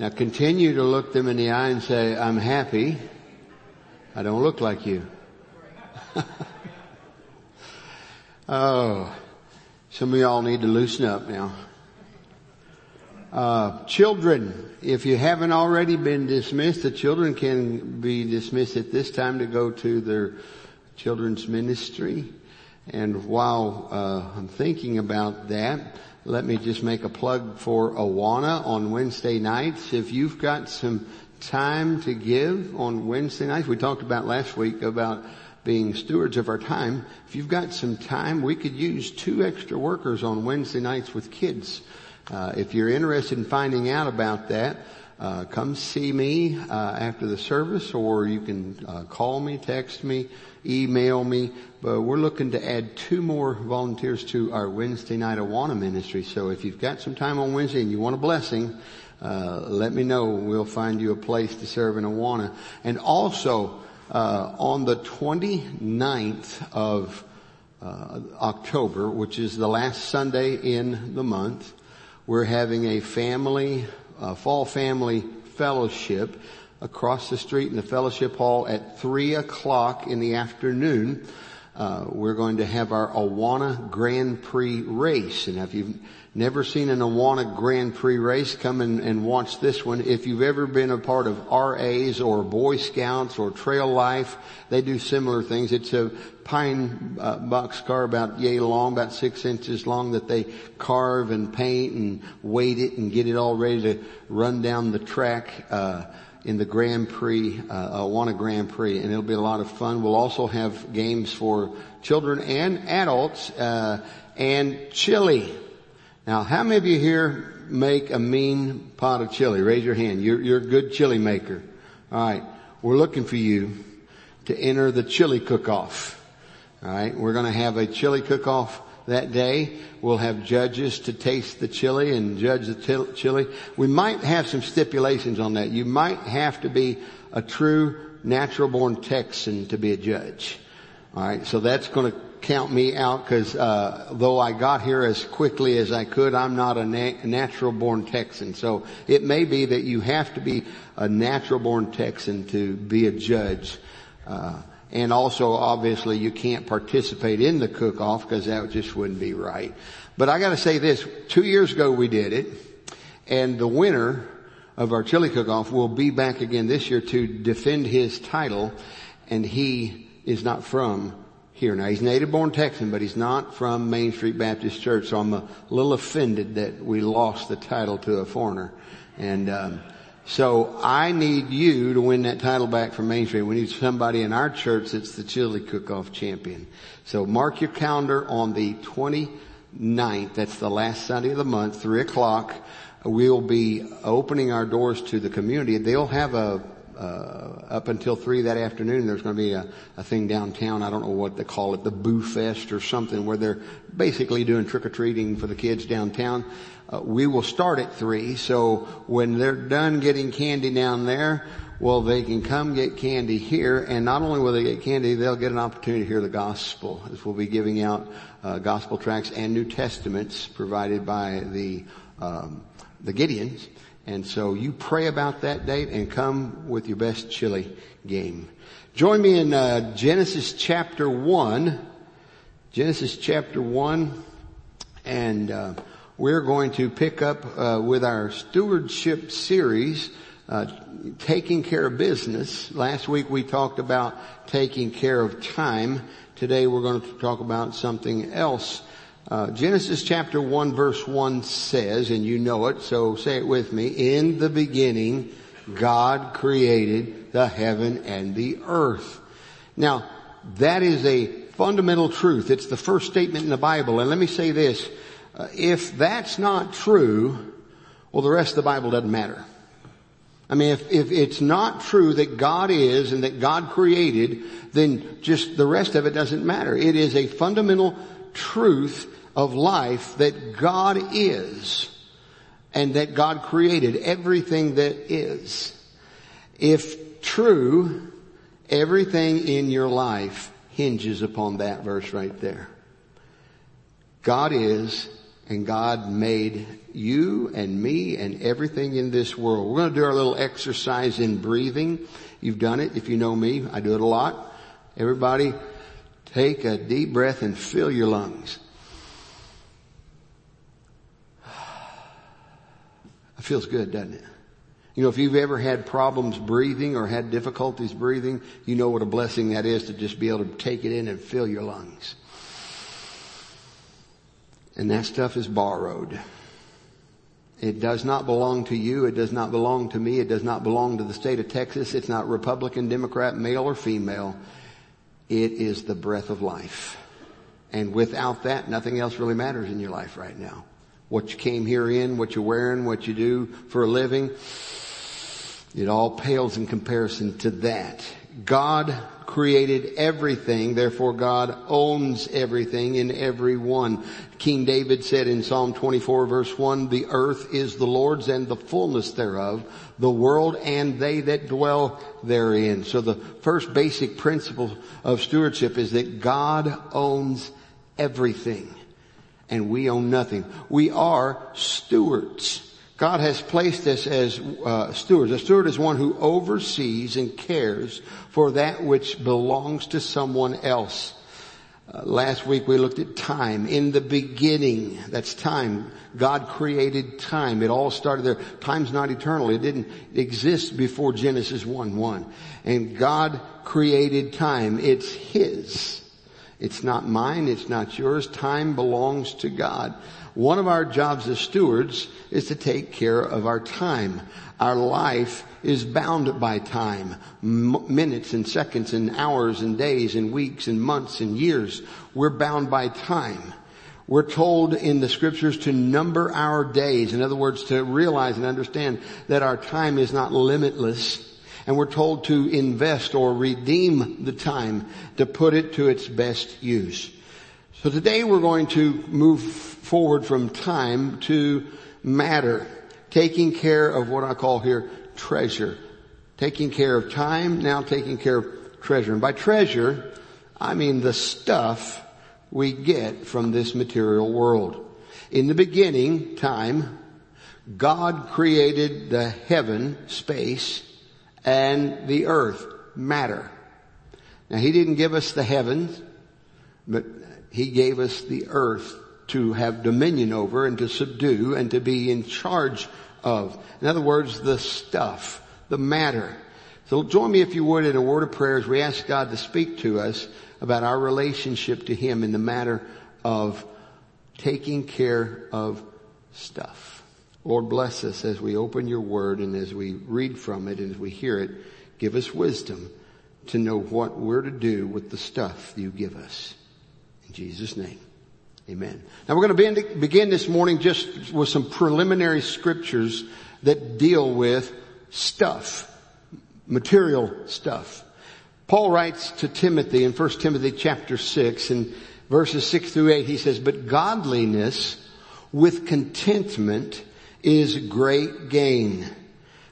Now continue to look them in the eye and say, I'm happy. I don't look like you. oh, some of y'all need to loosen up now. Uh, children, if you haven't already been dismissed, the children can be dismissed at this time to go to their children's ministry. And while uh, I'm thinking about that, let me just make a plug for Awana on Wednesday nights. If you've got some time to give on Wednesday nights, we talked about last week about being stewards of our time. If you've got some time, we could use two extra workers on Wednesday nights with kids. Uh, if you're interested in finding out about that, uh, come see me uh, after the service, or you can uh, call me, text me, email me. But we're looking to add two more volunteers to our Wednesday night Awana ministry. So if you've got some time on Wednesday and you want a blessing, uh, let me know. We'll find you a place to serve in Awana. And also uh, on the 29th of October, which is the last Sunday in the month, we're having a family, a fall family fellowship across the street in the fellowship hall at three o'clock in the afternoon. Uh, we're going to have our Awana Grand Prix race. And if you've never seen an Awana Grand Prix race, come and, and watch this one. If you've ever been a part of RAs or Boy Scouts or Trail Life, they do similar things. It's a pine uh, box car about yay long, about six inches long that they carve and paint and weight it and get it all ready to run down the track, uh, in the Grand Prix, uh, Awana Grand Prix, and it'll be a lot of fun. We'll also have games for children and adults, uh, and chili. Now, how many of you here make a mean pot of chili? Raise your hand. You're, you're a good chili maker. All right. We're looking for you to enter the chili cook-off. All right, we're going to have a chili cook-off that day. We'll have judges to taste the chili and judge the chili. We might have some stipulations on that. You might have to be a true natural born Texan to be a judge. All right, so that's to count me out because uh, though I got here as quickly as I could, I'm not a na- natural born Texan. So it may be that you have to be a natural born Texan to be a judge. Uh, and also, obviously, you can't participate in the cook-off because that just wouldn't be right. But I gotta say this, two years ago we did it, and the winner of our chili cook-off will be back again this year to defend his title, and he is not from here. Now he's native born Texan, but he's not from Main Street Baptist Church, so I'm a little offended that we lost the title to a foreigner. And, um, so I need you to win that title back from Main Street. We need somebody in our church that's the chili cook-off champion. So mark your calendar on the 29th. That's the last Sunday of the month, three o'clock. We'll be opening our doors to the community. They'll have a uh, up until three that afternoon, there's going to be a, a thing downtown. I don't know what they call it, the Boo Fest or something, where they're basically doing trick or treating for the kids downtown. Uh, we will start at three, so when they're done getting candy down there, well, they can come get candy here, and not only will they get candy, they'll get an opportunity to hear the gospel, as we'll be giving out uh, gospel tracts and New Testaments provided by the um, the Gideons. And so you pray about that date and come with your best chili game. Join me in uh, Genesis chapter one. Genesis chapter one, and. Uh, we're going to pick up uh, with our stewardship series, uh, taking care of business. Last week we talked about taking care of time. Today we're going to talk about something else. Uh, Genesis chapter 1 verse 1 says, and you know it, so say it with me, in the beginning God created the heaven and the earth. Now, that is a fundamental truth. It's the first statement in the Bible. And let me say this, Uh, if that's not true, well, the rest of the Bible doesn't matter. I mean, if, if it's not true that God is and that God created, then just the rest of it doesn't matter. It is a fundamental truth of life that God is and that God created everything that is. If true, everything in your life hinges upon that verse right there. God is And God made you and me and everything in this world. We're going to do our little exercise in breathing. You've done it. If you know me, I do it a lot. Everybody take a deep breath and fill your lungs. It feels good, doesn't it? You know, if you've ever had problems breathing or had difficulties breathing, you know what a blessing that is to just be able to take it in and fill your lungs. And that stuff is borrowed. It does not belong to you. It does not belong to me. It does not belong to the state of Texas. It's not Republican, Democrat, male or female. It is the breath of life. And without that, nothing else really matters in your life right now. What you came here in, what you're wearing, what you do for a living, it all pales in comparison to that. God created everything, therefore God owns everything in everyone. King David said in Psalm 24 verse 1, the earth is the Lord's and the fullness thereof, the world and they that dwell therein. So the first basic principle of stewardship is that God owns everything and we own nothing. We are stewards. God has placed us as uh, stewards. A steward is one who oversees and cares for that which belongs to someone else. Uh, last week we looked at time. In the beginning, that's time. God created time. It all started there. Time's not eternal. It didn't exist before Genesis 1-1. And God created time. It's His. It's not mine. It's not yours. Time belongs to God. One of our jobs as stewards is to take care of our time. Our life is bound by time. M- minutes and seconds and hours and days and weeks and months and years. We're bound by time. We're told in the scriptures to number our days. In other words, to realize and understand that our time is not limitless. And we're told to invest or redeem the time to put it to its best use. So today we're going to move forward from time to matter, taking care of what I call here treasure. Taking care of time, now taking care of treasure. And by treasure, I mean the stuff we get from this material world. In the beginning, time, God created the heaven, space, and the earth, matter. Now He didn't give us the heavens, but he gave us the earth to have dominion over and to subdue and to be in charge of. In other words, the stuff, the matter. So join me if you would in a word of prayer as we ask God to speak to us about our relationship to Him in the matter of taking care of stuff. Lord bless us as we open your word and as we read from it and as we hear it. Give us wisdom to know what we're to do with the stuff you give us. In Jesus name. Amen. Now we're going to begin this morning just with some preliminary scriptures that deal with stuff, material stuff. Paul writes to Timothy in 1 Timothy chapter 6 and verses 6 through 8, he says, but godliness with contentment is great gain.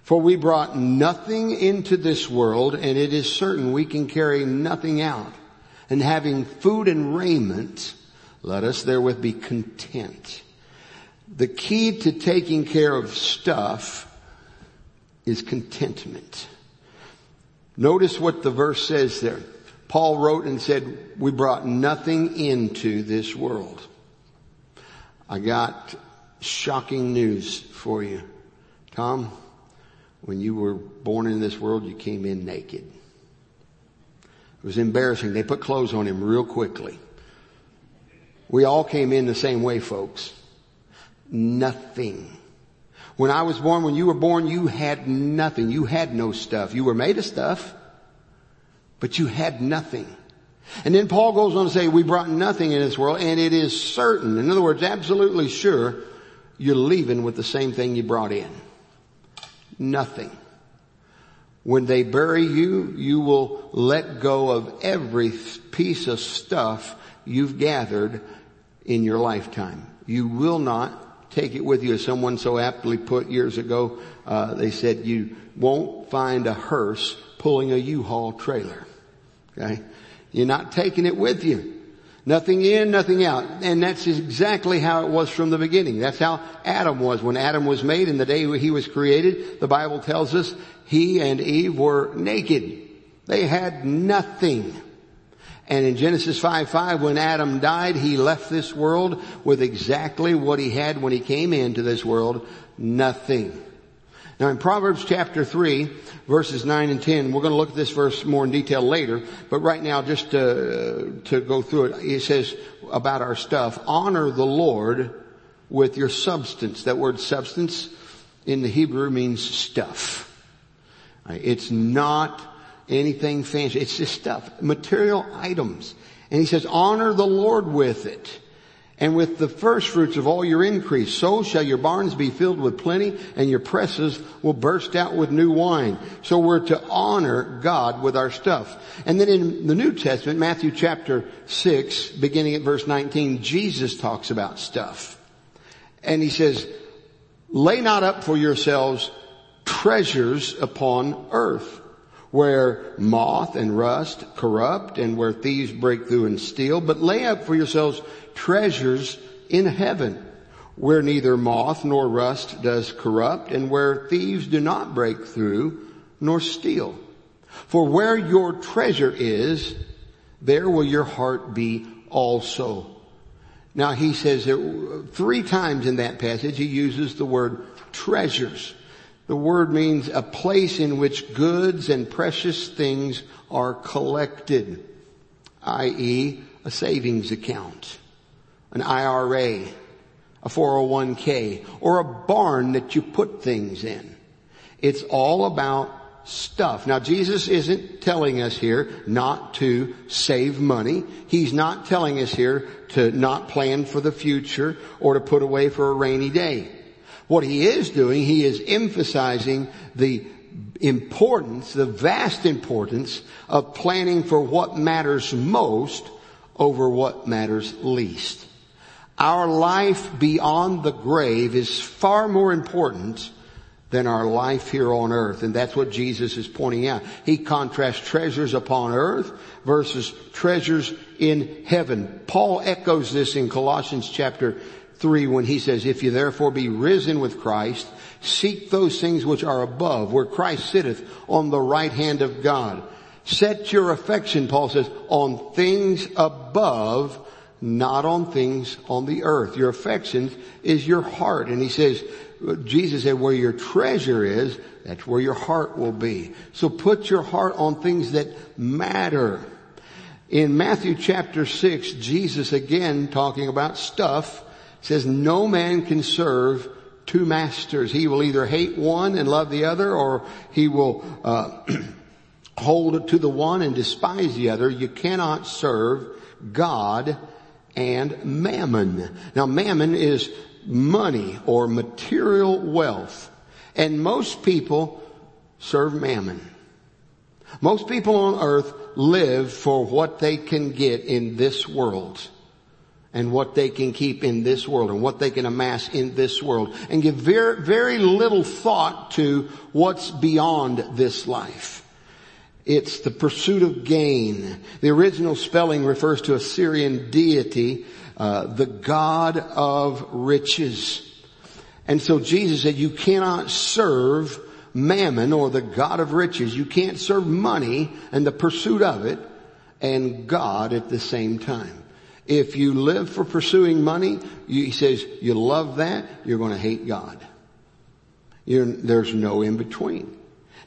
For we brought nothing into this world and it is certain we can carry nothing out and having food and raiment, let us therewith be content. The key to taking care of stuff is contentment. Notice what the verse says there. Paul wrote and said, we brought nothing into this world. I got shocking news for you. Tom, when you were born in this world, you came in naked. It was embarrassing. They put clothes on him real quickly. We all came in the same way, folks. Nothing. When I was born, when you were born, you had nothing. You had no stuff. You were made of stuff, but you had nothing. And then Paul goes on to say, we brought nothing in this world, and it is certain, in other words, absolutely sure, you're leaving with the same thing you brought in. Nothing. When they bury you, you will let go of every piece of stuff you've gathered in your lifetime. You will not take it with you. As someone so aptly put years ago, uh, they said you won't find a hearse pulling a U-Haul trailer. Okay? You're not taking it with you. Nothing in, nothing out. And that's exactly how it was from the beginning. That's how Adam was. When Adam was made and the day he was created, the Bible tells us he and Eve were naked. They had nothing. And in Genesis 5, 5, when Adam died, he left this world with exactly what he had when he came into this world, nothing. Now in Proverbs chapter 3, verses 9 and 10, we're going to look at this verse more in detail later, but right now just to, to go through it, it says about our stuff, honor the Lord with your substance. That word substance in the Hebrew means stuff. It's not anything fancy. It's just stuff, material items. And he says, honor the Lord with it. And with the first fruits of all your increase, so shall your barns be filled with plenty and your presses will burst out with new wine. So we're to honor God with our stuff. And then in the New Testament, Matthew chapter 6, beginning at verse 19, Jesus talks about stuff. And he says, lay not up for yourselves treasures upon earth where moth and rust corrupt and where thieves break through and steal, but lay up for yourselves treasures in heaven where neither moth nor rust does corrupt and where thieves do not break through nor steal. For where your treasure is, there will your heart be also. Now he says that three times in that passage he uses the word treasures. The word means a place in which goods and precious things are collected, i.e. a savings account, an IRA, a 401k, or a barn that you put things in. It's all about stuff. Now Jesus isn't telling us here not to save money. He's not telling us here to not plan for the future or to put away for a rainy day. What he is doing, he is emphasizing the importance, the vast importance of planning for what matters most over what matters least. Our life beyond the grave is far more important than our life here on earth. And that's what Jesus is pointing out. He contrasts treasures upon earth versus treasures in heaven. Paul echoes this in Colossians chapter 3 when he says, if you therefore be risen with Christ, seek those things which are above, where Christ sitteth on the right hand of God. Set your affection, Paul says, on things above, not on things on the earth. Your affection is your heart. And he says, Jesus said, where your treasure is, that's where your heart will be. So put your heart on things that matter. In Matthew chapter 6, Jesus again talking about stuff, says no man can serve two masters. He will either hate one and love the other or he will uh, hold to the one and despise the other. You cannot serve God and mammon. Now mammon is money or material wealth. And most people serve mammon. Most people on earth live for what they can get in this world and what they can keep in this world and what they can amass in this world and give very, very little thought to what's beyond this life. It's the pursuit of gain. The original spelling refers to a Syrian deity, uh, the God of riches. And so Jesus said you cannot serve mammon or the God of riches. You can't serve money and the pursuit of it and God at the same time. If you live for pursuing money, you, he says you love that, you're going to hate God. You're, there's no in between.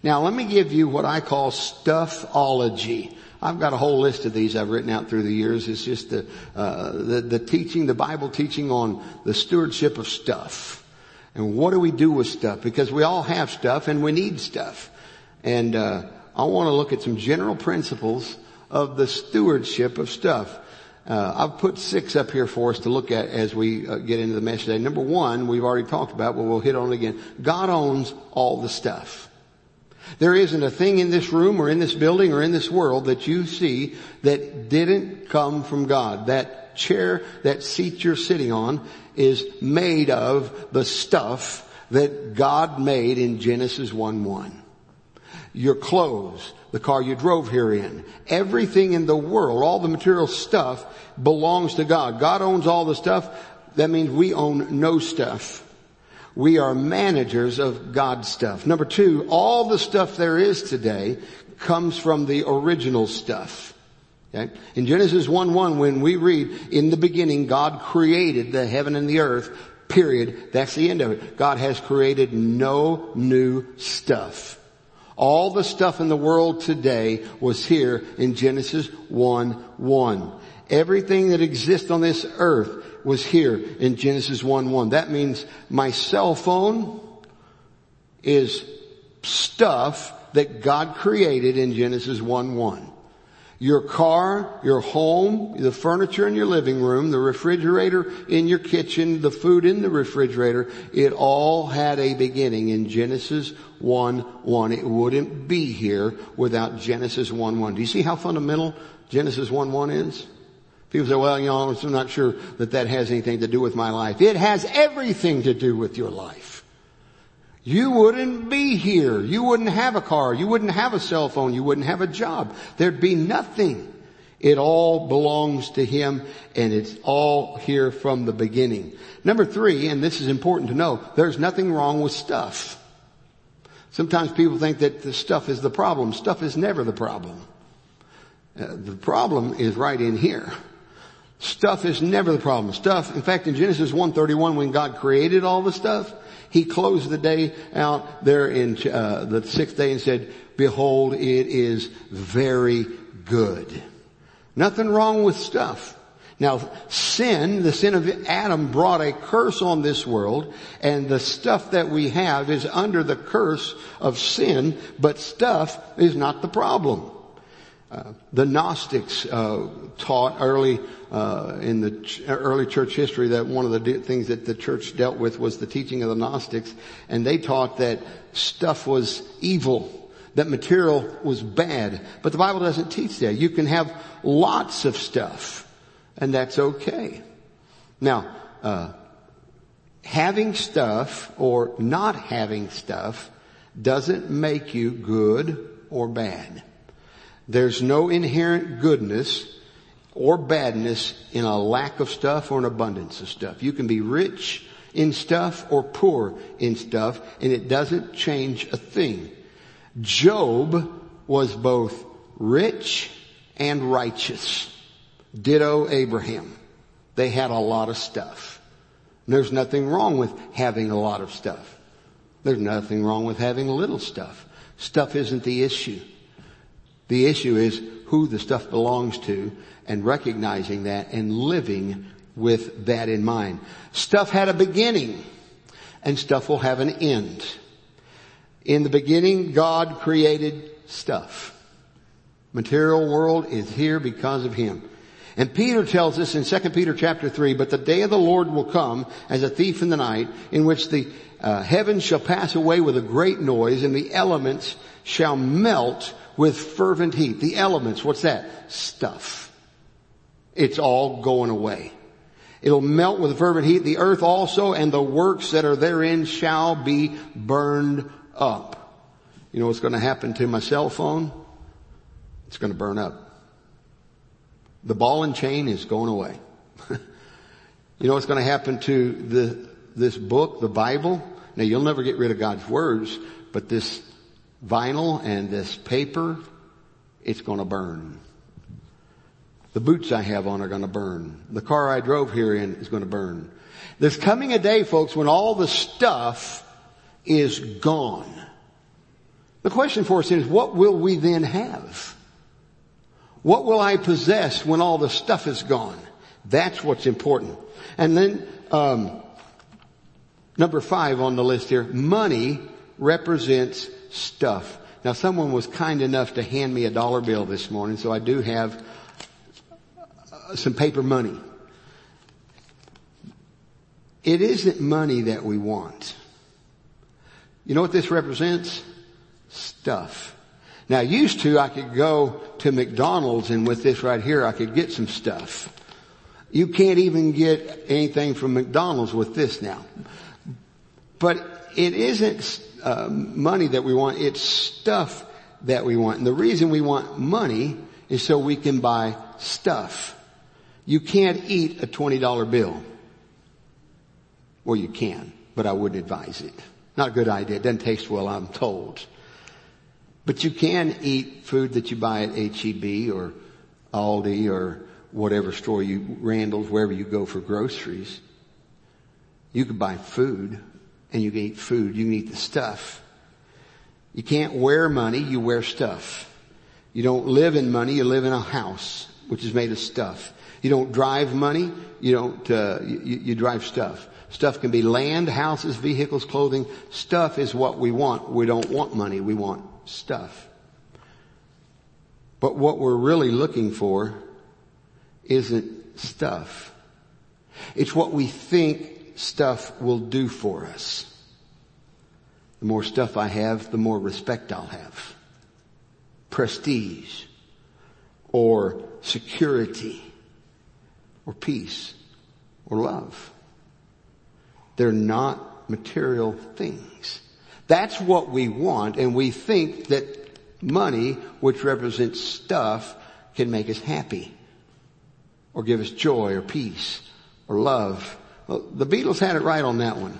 Now let me give you what I call stuffology. I've got a whole list of these I've written out through the years. It's just the, uh, the, the teaching, the Bible teaching on the stewardship of stuff. And what do we do with stuff? Because we all have stuff and we need stuff. And uh, I want to look at some general principles of the stewardship of stuff. Uh, I've put six up here for us to look at as we uh, get into the message today. Number one, we've already talked about, but we'll hit on again. God owns all the stuff. There isn't a thing in this room or in this building or in this world that you see that didn't come from God. That chair, that seat you're sitting on is made of the stuff that God made in Genesis 1-1. your clothes, the car you drove here in, everything in the world, all the material stuff belongs to God. God owns all the stuff. That means we own no stuff. We are managers of God's stuff. Number two, all the stuff there is today comes from the original stuff. Okay? In Genesis 1-1, when we read, in the beginning God created the heaven and the earth, period, that's the end of it. God has created no new stuff. All the stuff in the world today was here in Genesis 1-1. Everything that exists on this earth was here in Genesis 1-1. That means my cell phone is stuff that God created in Genesis 1-1. Your car, your home, the furniture in your living room, the refrigerator in your kitchen, the food in the refrigerator, it all had a beginning in Genesis 1-1. It wouldn't be here without Genesis 1-1. Do you see how fundamental Genesis 1-1 is? People say, well, you know, I'm not sure that that has anything to do with my life. It has everything to do with your life. You wouldn't be here. You wouldn't have a car. You wouldn't have a cell phone. You wouldn't have a job. There'd be nothing. It all belongs to Him and it's all here from the beginning. Number three, and this is important to know, there's nothing wrong with stuff. Sometimes people think that the stuff is the problem. Stuff is never the problem. Uh, the problem is right in here. Stuff is never the problem. Stuff, in fact, in Genesis 1:31, when God created all the stuff, He closed the day out there in uh, the sixth day and said, "Behold, it is very good." Nothing wrong with stuff. Now, sin, the sin of Adam brought a curse on this world, and the stuff that we have is under the curse of sin, but stuff is not the problem. Uh, the Gnostics uh, taught early uh, in the ch- early church history that one of the de- things that the church dealt with was the teaching of the Gnostics, and they taught that stuff was evil, that material was bad. But the Bible doesn't teach that. You can have lots of stuff, and that's okay. Now, uh, having stuff or not having stuff doesn't make you good or bad. There's no inherent goodness or badness in a lack of stuff or an abundance of stuff. You can be rich in stuff or poor in stuff and it doesn't change a thing. Job was both rich and righteous. Ditto Abraham. They had a lot of stuff. There's nothing wrong with having a lot of stuff. There's nothing wrong with having little stuff. Stuff isn't the issue. The issue is who the stuff belongs to and recognizing that and living with that in mind. Stuff had a beginning and stuff will have an end. In the beginning, God created stuff. Material world is here because of Him. And Peter tells us in 2 Peter chapter 3, but the day of the Lord will come as a thief in the night in which the uh, heavens shall pass away with a great noise and the elements shall melt with fervent heat. The elements, what's that? Stuff. It's all going away. It'll melt with fervent heat. The earth also and the works that are therein shall be burned up. You know what's going to happen to my cell phone? It's going to burn up. The ball and chain is going away. you know what's going to happen to the, this book, the Bible? Now you'll never get rid of God's words, but this vinyl and this paper, it's going to burn. The boots I have on are going to burn. The car I drove here in is going to burn. There's coming a day, folks, when all the stuff is gone. The question for us is, what will we then have? What will I possess when all the stuff is gone? That's what's important. And then, um, number five on the list here, money represents stuff. Now someone was kind enough to hand me a dollar bill this morning, so I do have uh, some paper money. It isn't money that we want. You know what this represents? Stuff. Now used to I could go to McDonald's and with this right here I could get some stuff. You can't even get anything from McDonald's with this now. But it isn't uh, money that we want, it's stuff that we want. And the reason we want money is so we can buy stuff. You can't eat a $20 bill. Well, you can, but I wouldn't advise it. Not a good idea. It doesn't taste well, I'm told. But you can eat food that you buy at HEB or Aldi or whatever store you, Randall's, wherever you go for groceries. You could buy food and you can eat food. You can eat the stuff. You can't wear money, you wear stuff. You don't live in money, you live in a house, which is made of stuff. You don't drive money, you don't, uh, you, you drive stuff. Stuff can be land, houses, vehicles, clothing. Stuff is what we want. We don't want money, we want stuff. But what we're really looking for isn't stuff. It's what we think stuff will do for us. The more stuff I have, the more respect I'll have. Prestige or security or peace or love. They're not material things. That's what we want and we think that money, which represents stuff, can make us happy or give us joy or peace or love. Well, the Beatles had it right on that one.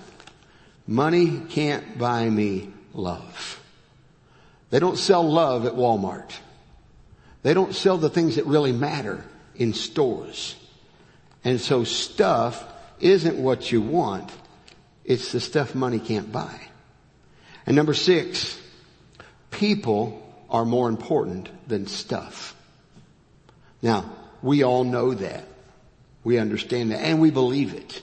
Money can't buy me love. They don't sell love at Walmart. They don't sell the things that really matter in stores. And so stuff isn't what you want. It's the stuff money can't buy. And number six, people are more important than stuff. Now, we all know that. We understand that and we believe it.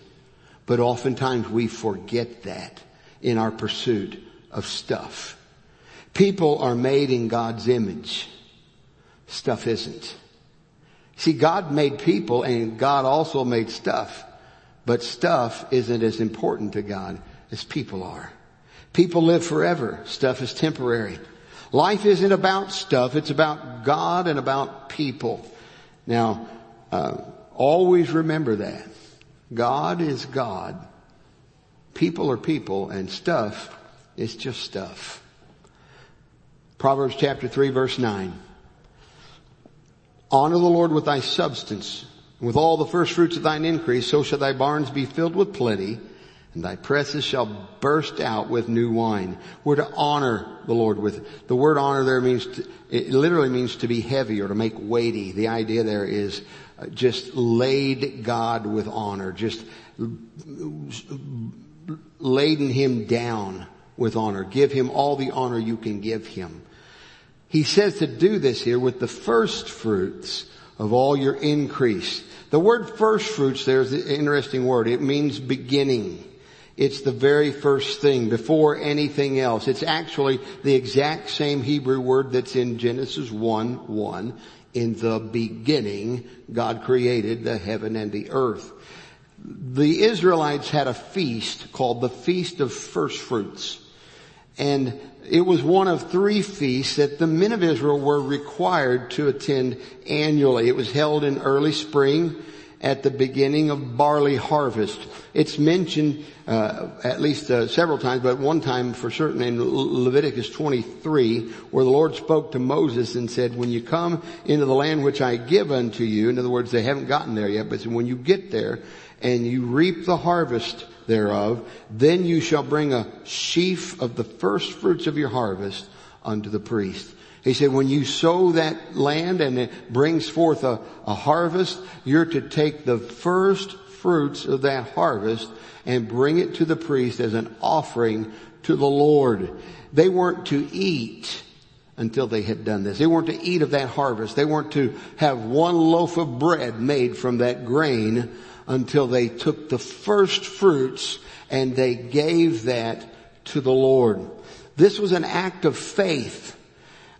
But oftentimes we forget that in our pursuit of stuff. People are made in God's image. Stuff isn't. See, God made people and God also made stuff. But stuff isn't as important to God as people are. People live forever. Stuff is temporary. Life isn't about stuff. It's about God and about people. Now, uh, always remember that. God is God. People are people and stuff is just stuff. Proverbs chapter 3 verse 9. Honor the Lord with thy substance, with all the first fruits of thine increase, so shall thy barns be filled with plenty, and thy presses shall burst out with new wine. We're to honor the Lord with, the word honor there means, to, it literally means to be heavy or to make weighty. The idea there is just laid God with honor, just laden him down with honor. Give him all the honor you can give him. He says to do this here with the first fruits of all your increase. The word first fruits there is an interesting word. It means beginning. It's the very first thing before anything else. It's actually the exact same Hebrew word that's in Genesis 1, 1. In the beginning, God created the heaven and the earth. The Israelites had a feast called the Feast of First Fruits. And it was one of three feasts that the men of Israel were required to attend annually. It was held in early spring at the beginning of barley harvest. It's mentioned uh, at least uh, several times, but one time for certain in Leviticus 23, where the Lord spoke to Moses and said, "When you come into the land which I give unto you," in other words, they haven't gotten there yet, but when you get there and you reap the harvest thereof, then you shall bring a sheaf of the first fruits of your harvest unto the priest. He said, when you sow that land and it brings forth a, a harvest, you're to take the first fruits of that harvest and bring it to the priest as an offering to the Lord. They weren't to eat until they had done this. They weren't to eat of that harvest. They weren't to have one loaf of bread made from that grain until they took the first fruits and they gave that to the Lord. This was an act of faith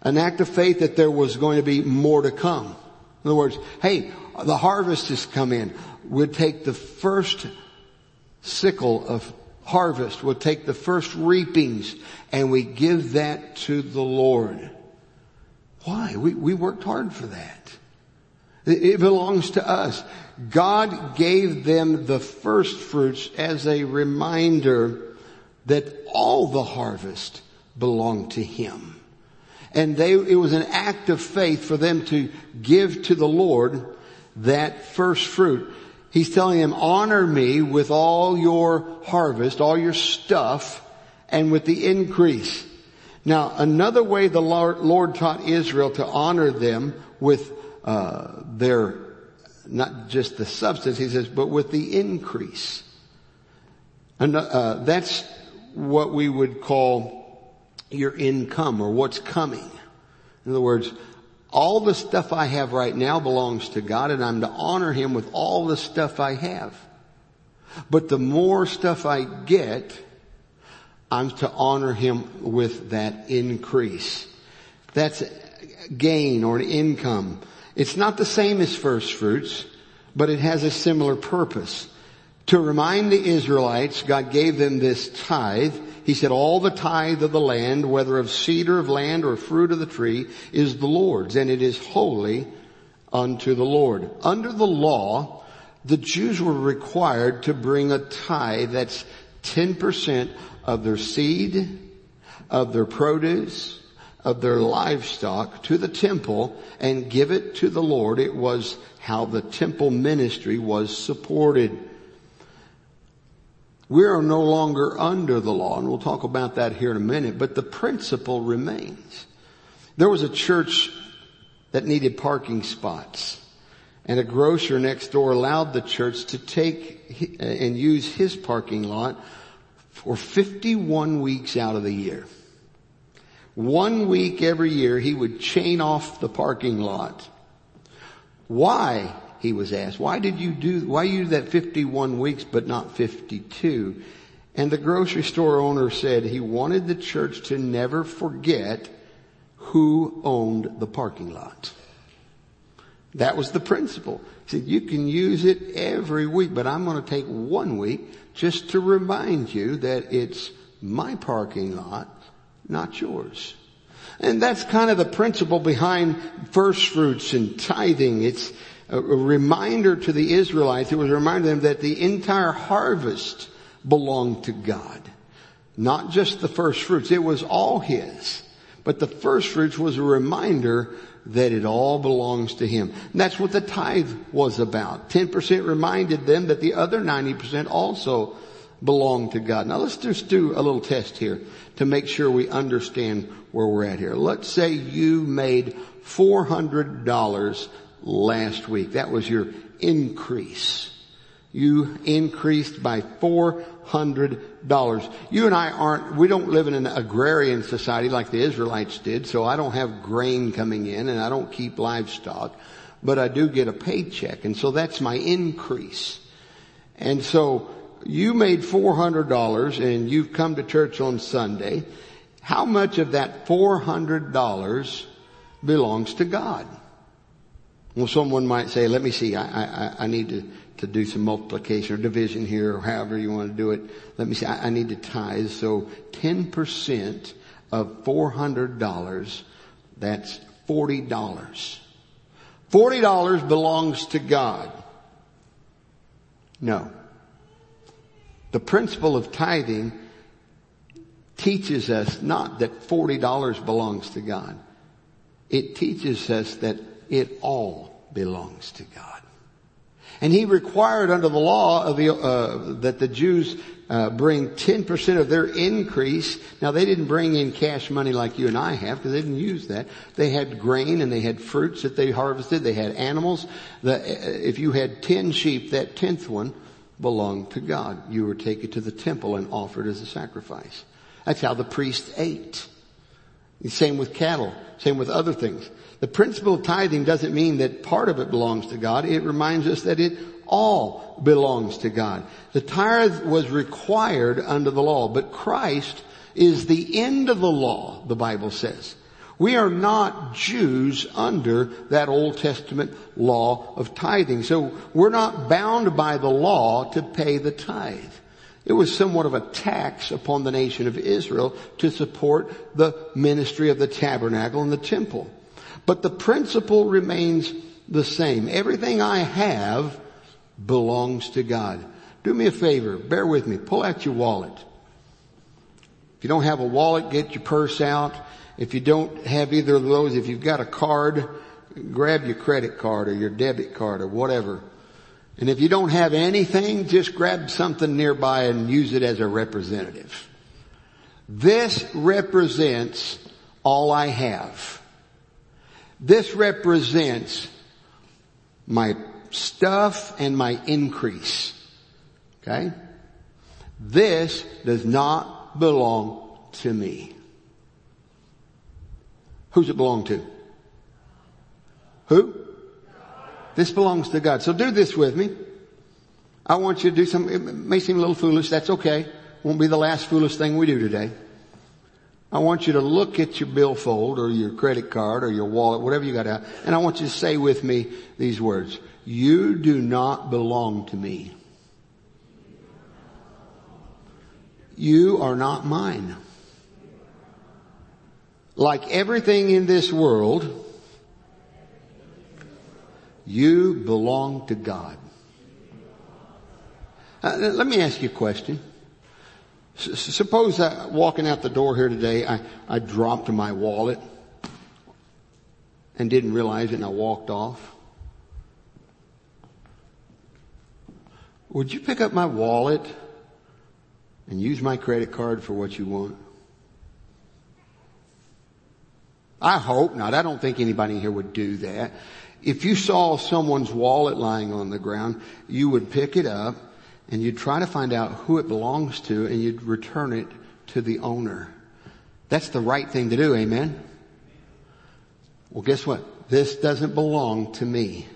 an act of faith that there was going to be more to come. In other words, hey, the harvest has come in. We'll take the first sickle of harvest. We'll take the first reapings and we give that to the Lord. Why? We, we worked hard for that. It, it belongs to us. God gave them the first fruits as a reminder that all the harvest belonged to him. And they, it was an act of faith for them to give to the Lord that first fruit. He's telling them, honor me with all your harvest, all your stuff, and with the increase. Now, another way the Lord taught Israel to honor them with uh, their, not just the substance, he says, but with the increase. And uh, that's what we would call your income or what's coming. In other words, all the stuff I have right now belongs to God and I'm to honor Him with all the stuff I have. But the more stuff I get, I'm to honor Him with that increase. That's gain or an income. It's not the same as first fruits, but it has a similar purpose. To remind the Israelites, God gave them this tithe. He said, all the tithe of the land, whether of cedar of land or fruit of the tree, is the Lord's, and it is holy unto the Lord. Under the law, the Jews were required to bring a tithe that's 10% of their seed, of their produce, of their livestock to the temple and give it to the Lord. It was how the temple ministry was supported. We are no longer under the law, and we'll talk about that here in a minute, but the principle remains. There was a church that needed parking spots, and a grocer next door allowed the church to take uh, and use his parking lot for 51 weeks out of the year. One week every year he would chain off the parking lot. Why? He was asked, why did you do, why you do that 51 weeks but not 52? And the grocery store owner said he wanted the church to never forget who owned the parking lot. That was the principle. He said, you can use it every week, but I'm going to take one week just to remind you that it's my parking lot, not yours. And that's kind of the principle behind first fruits and tithing. It's, a reminder to the Israelites. It was a reminder to them that the entire harvest belonged to God. Not just the first fruits. It was all His. But the first fruits was a reminder that it all belongs to Him. And that's what the tithe was about. 10% reminded them that the other 90% also belonged to God. Now let's just do a little test here to make sure we understand where we're at here. Let's say you made $400 last week. That was your increase. You increased by $400. You and I aren't, we don't live in an agrarian society like the Israelites did, so I don't have grain coming in and I don't keep livestock, but I do get a paycheck and so that's my increase. And so you made $400 and you've come to church on Sunday. How much of that $400 belongs to God? Well, someone might say, let me see, I, I, I need to, to do some multiplication or division here or however you want to do it. Let me see, I, I need to tithe. So 10% of $400, that's $40. $40 belongs to God. No. The principle of tithing teaches us not that $40 belongs to God. It teaches us that it all belongs to God. And he required under the law of the, uh, that the Jews uh, bring 10% of their increase. Now they didn't bring in cash money like you and I have because they didn't use that. They had grain and they had fruits that they harvested. They had animals. The, uh, if you had 10 sheep, that 10th one belonged to God. You were taken to the temple and offered as a sacrifice. That's how the priest ate. Same with cattle. Same with other things. The principle of tithing doesn't mean that part of it belongs to God. It reminds us that it all belongs to God. The tithe was required under the law, but Christ is the end of the law, the Bible says. We are not Jews under that Old Testament law of tithing. So we're not bound by the law to pay the tithe. It was somewhat of a tax upon the nation of Israel to support the ministry of the tabernacle and the temple. But the principle remains the same. Everything I have belongs to God. Do me a favor, bear with me, pull out your wallet. If you don't have a wallet, get your purse out. If you don't have either of those, if you've got a card, grab your credit card or your debit card or whatever. And if you don't have anything, just grab something nearby and use it as a representative. This represents all I have. This represents my stuff and my increase. Okay? This does not belong to me. Who's it belong to? Who? This belongs to God. So do this with me. I want you to do something, it may seem a little foolish, that's okay. Won't be the last foolish thing we do today. I want you to look at your billfold or your credit card or your wallet, whatever you got out, and I want you to say with me these words. You do not belong to me. You are not mine. Like everything in this world, you belong to God. Uh, let me ask you a question. Suppose that walking out the door here today, I, I dropped my wallet and didn't realize it and I walked off. Would you pick up my wallet and use my credit card for what you want? I hope not. I don't think anybody here would do that. If you saw someone's wallet lying on the ground, you would pick it up and you'd try to find out who it belongs to and you'd return it to the owner. That's the right thing to do, amen? Well, guess what? This doesn't belong to me.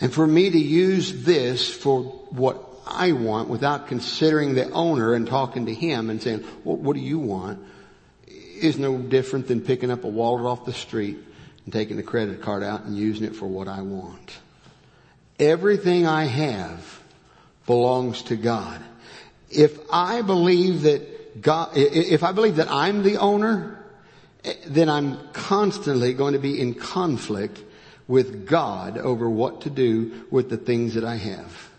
And for me to use this for what I want without considering the owner and talking to him and saying, well, what do you want? is no different than picking up a wallet off the street and taking the credit card out and using it for what I want. Everything I have belongs to God. If I believe that God, if I believe that I'm the owner, eh, then I'm constantly going to be in conflict with God over what to do with the things that I have.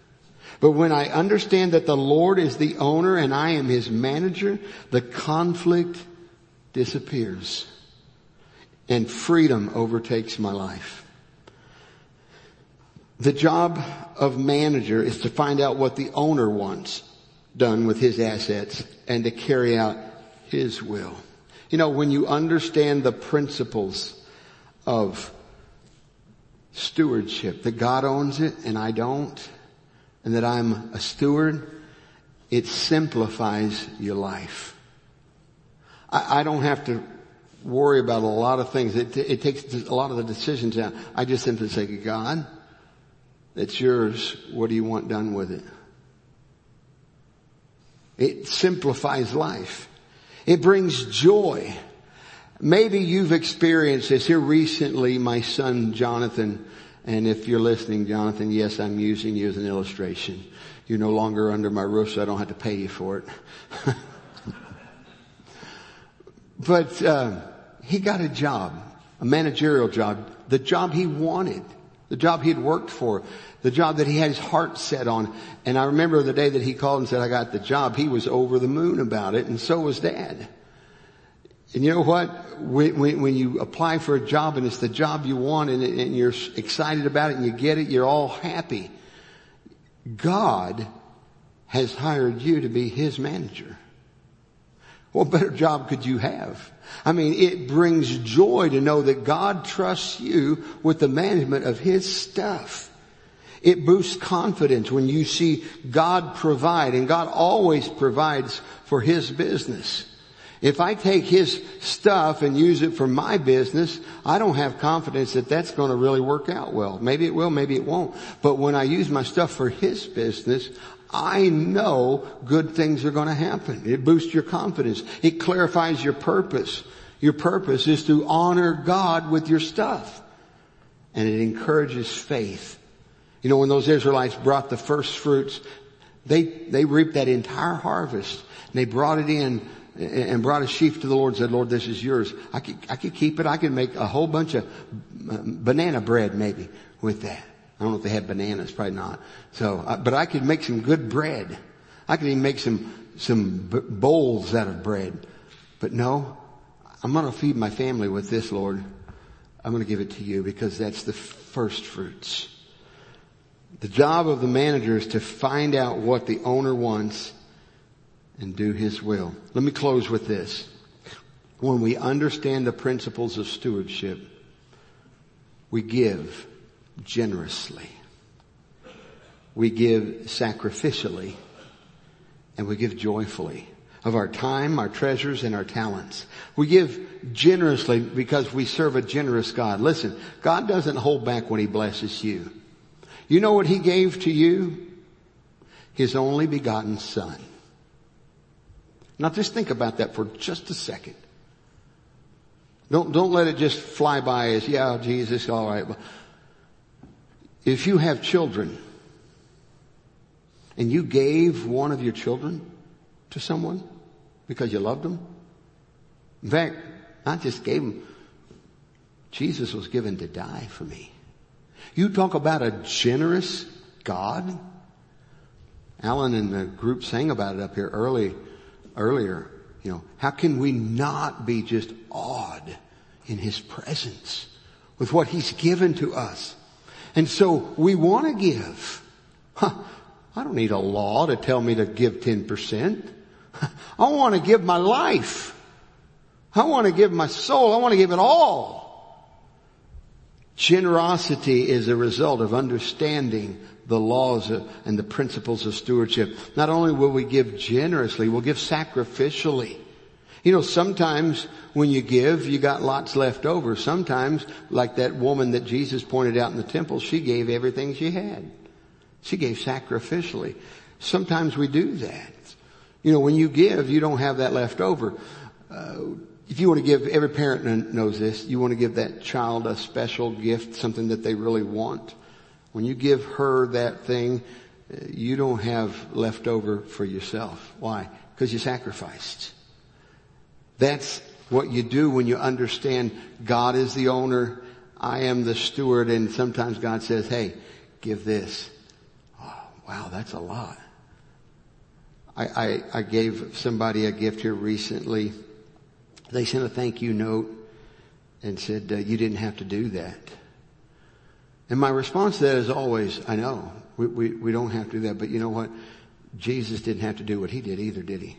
But when I understand that the Lord is the owner and I am His manager, the conflict disappears and freedom overtakes my life. The job of manager is to find out what the owner wants done with his assets and to carry out his will. You know, when you understand the principles of stewardship, that God owns it and I don't, and that I'm a steward, it simplifies your life. I, I don't have to worry about a lot of things. It, it takes a lot of the decisions out. I just simply say, God, it's yours. What do you want done with it? It simplifies life. It brings joy. Maybe you've experienced this here recently. My son Jonathan, and if you're listening, Jonathan, yes, I'm using you as an illustration. You're no longer under my roof, so I don't have to pay you for it. but uh, he got a job, a managerial job, the job he wanted, the job he had worked for, the job that he had his heart set on. And I remember the day that he called and said, I got the job, he was over the moon about it, and so was dad. And you know what? When, when, when you apply for a job and it's the job you want and, and you're excited about it and you get it, you're all happy. God has hired you to be His manager. What better job could you have? I mean, it brings joy to know that God trusts you with the management of His stuff. It boosts confidence when you see God provide, and God always provides for His business. If I take His stuff and use it for my business, I don't have confidence that that's going to really work out well. Maybe it will, maybe it won't. But when I use my stuff for His business, I know good things are going to happen. It boosts your confidence. It clarifies your purpose. Your purpose is to honor God with your stuff. And it encourages faith. You know, when those Israelites brought the first fruits, they, they reaped that entire harvest. And they brought it in and brought a sheaf to the Lord and said, Lord, this is yours. I could, I could keep it. I could make a whole bunch of uh, banana bread maybe with that. I don't know if they had bananas, probably not. So, uh, but I could make some good bread. I could even make some some b- bowls out of bread. But no, I'm going to feed my family with this, Lord. I'm going to give it to you because that's the first fruits. The job of the manager is to find out what the owner wants and do his will. Let me close with this. When we understand the principles of stewardship, we give generously. We give sacrificially and we give joyfully of our time, our treasures, and our talents. We give generously because we serve a generous God. Listen, God doesn't hold back when He blesses you. You know what He gave to you? His only begotten Son. Now just think about that for just a second. Don't, don't let it just fly by as, yeah, Jesus, alright. If you have children, and you gave one of your children to someone because you loved them? In fact, not just gave them, Jesus was given to die for me. You talk about a generous God. Alan and the group sang about it up here early, earlier. You know, how can we not be just awed in His presence with what He's given to us? And so we want to give. Huh. I don't need a law to tell me to give 10%. I want to give my life. I want to give my soul. I want to give it all. Generosity is a result of understanding the laws and the principles of stewardship. Not only will we give generously, we'll give sacrificially. You know, sometimes when you give, you got lots left over. Sometimes, like that woman that Jesus pointed out in the temple, she gave everything she had. She gave sacrificially. Sometimes we do that. You know, when you give, you don't have that left over. Uh, if you want to give, every parent knows this, you want to give that child a special gift, something that they really want. When you give her that thing, uh, you don't have left over for yourself. Why? Because you sacrificed. That's what you do when you understand God is the owner, I am the steward, and sometimes God says, hey, give this. Wow, that's a lot. I, I, I gave somebody a gift here recently. They sent a thank you note and said, uh, you didn't have to do that. And my response to that is always, I know, we, we, we don't have to do that, but you know what? Jesus didn't have to do what he did either, did he?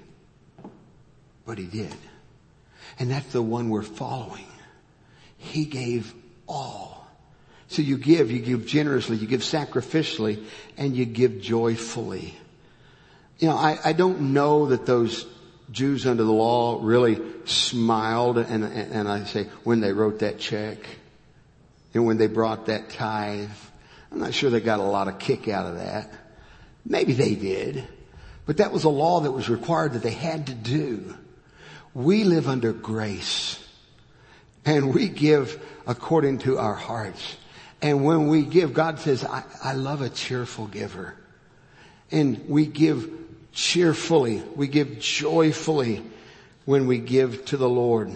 But he did. And that's the one we're following. He gave all. So you give, you give generously, you give sacrificially, and you give joyfully. You know, I, I don't know that those Jews under the law really smiled and, and, and I say when they wrote that check and when they brought that tithe. I'm not sure they got a lot of kick out of that. Maybe they did. But that was a law that was required that they had to do. We live under grace and we give according to our hearts. And when we give, God says, I, I love a cheerful giver. And we give cheerfully. We give joyfully when we give to the Lord.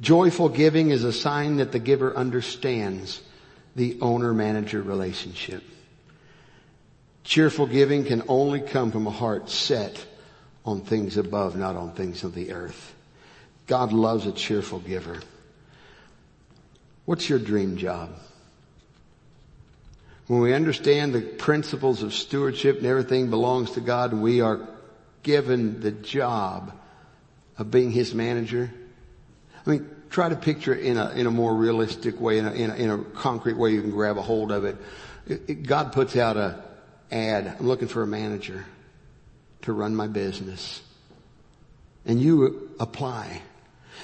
Joyful giving is a sign that the giver understands the owner-manager relationship. Cheerful giving can only come from a heart set on things above, not on things of the earth. God loves a cheerful giver. What's your dream job? When we understand the principles of stewardship and everything belongs to God and we are given the job of being His manager, I mean, try to picture it in a, in a more realistic way, in a, in a, in a concrete way you can grab a hold of it. it, it God puts out a ad, I'm looking for a manager to run my business. And you apply.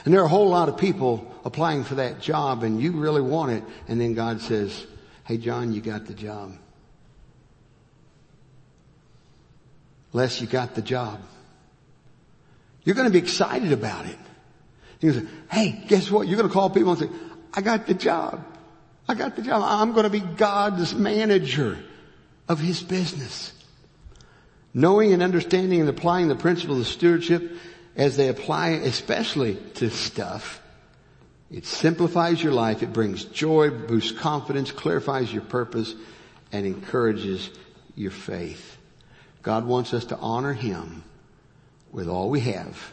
And there are a whole lot of people applying for that job and you really want it. And then God says, Hey, John, you got the job. Les, you got the job. You're going to be excited about it. You say, hey, guess what? You're going to call people and say, I got the job. I got the job. I'm going to be God's manager of his business. Knowing and understanding and applying the principles of stewardship as they apply especially to stuff it simplifies your life. It brings joy, boosts confidence, clarifies your purpose, and encourages your faith. God wants us to honor Him with all we have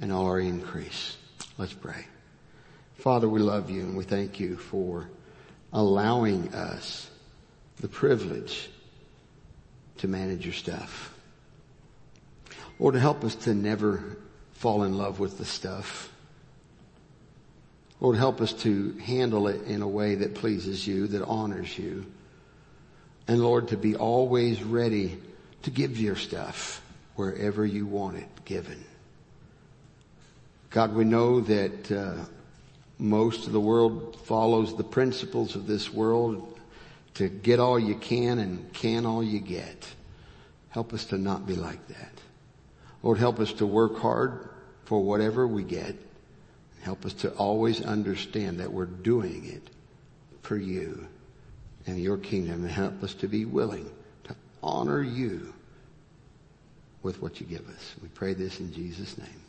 and all our increase. Let's pray. Father, we love you and we thank you for allowing us the privilege to manage your stuff. Lord, help us to never fall in love with the stuff. Lord, help us to handle it in a way that pleases you, that honors you. And Lord, to be always ready to give your stuff wherever you want it given. God, we know that uh, most of the world follows the principles of this world to get all you can and can all you get. Help us to not be like that. Lord, help us to work hard for whatever we get. Help us to always understand that we're doing it for you and your kingdom and help us to be willing to honor you with what you give us. We pray this in Jesus' name.